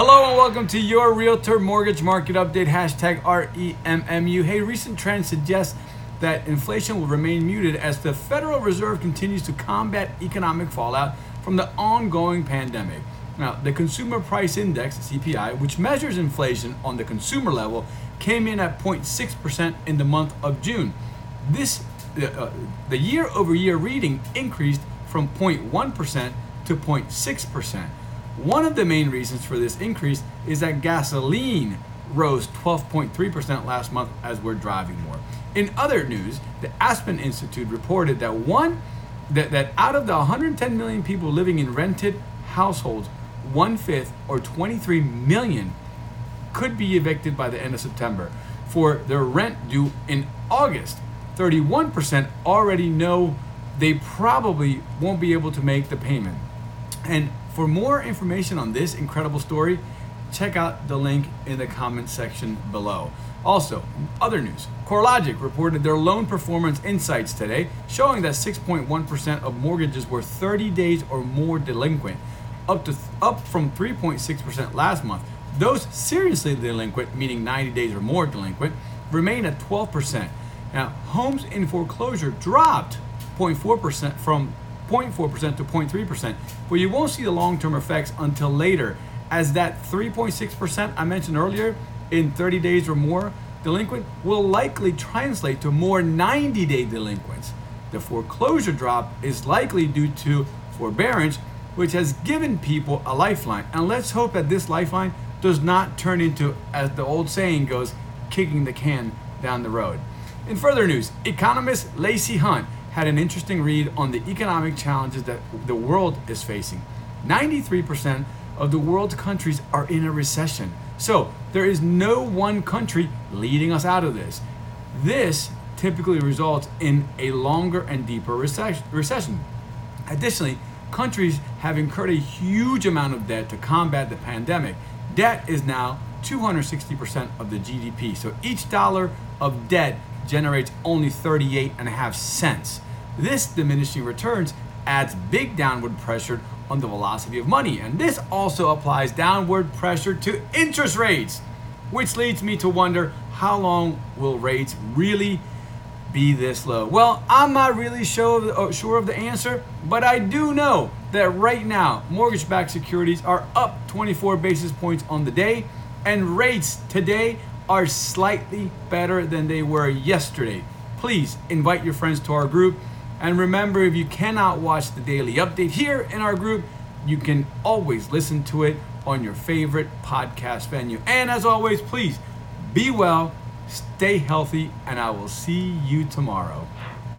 Hello and welcome to your Realtor Mortgage Market Update, hashtag REMMU. Hey, recent trends suggest that inflation will remain muted as the Federal Reserve continues to combat economic fallout from the ongoing pandemic. Now, the Consumer Price Index, CPI, which measures inflation on the consumer level, came in at 0.6% in the month of June. This uh, the year over year reading increased from 0.1% to 0.6%. One of the main reasons for this increase is that gasoline rose 12.3% last month as we're driving more. In other news, the Aspen Institute reported that one that, that out of the 110 million people living in rented households, one fifth or 23 million could be evicted by the end of September for their rent due in August. 31% already know they probably won't be able to make the payment. And for more information on this incredible story, check out the link in the comment section below. Also, other news CoreLogic reported their loan performance insights today, showing that 6.1% of mortgages were 30 days or more delinquent, up, to, up from 3.6% last month. Those seriously delinquent, meaning 90 days or more delinquent, remain at 12%. Now, homes in foreclosure dropped 0.4% from 0.4% to 0.3%, but you won't see the long term effects until later, as that 3.6% I mentioned earlier in 30 days or more delinquent will likely translate to more 90 day delinquents. The foreclosure drop is likely due to forbearance, which has given people a lifeline. And let's hope that this lifeline does not turn into, as the old saying goes, kicking the can down the road. In further news, economist Lacy Hunt had an interesting read on the economic challenges that the world is facing. 93% of the world's countries are in a recession. So there is no one country leading us out of this. This typically results in a longer and deeper recession. Additionally, countries have incurred a huge amount of debt to combat the pandemic. Debt is now 260% of the GDP. So each dollar of debt generates only 38 and a half cents. This diminishing returns adds big downward pressure on the velocity of money. And this also applies downward pressure to interest rates, which leads me to wonder how long will rates really be this low? Well, I'm not really sure of, the, uh, answer, but I do know that right now, mortgage backed securities are up 24 basis points on the day, and rates today are slightly better than they were yesterday. Please invite your friends to our group and remember, if you cannot watch the daily update here in our group, you can always listen to it on your favorite podcast venue. And as always, please be well, stay healthy, and I will see you tomorrow.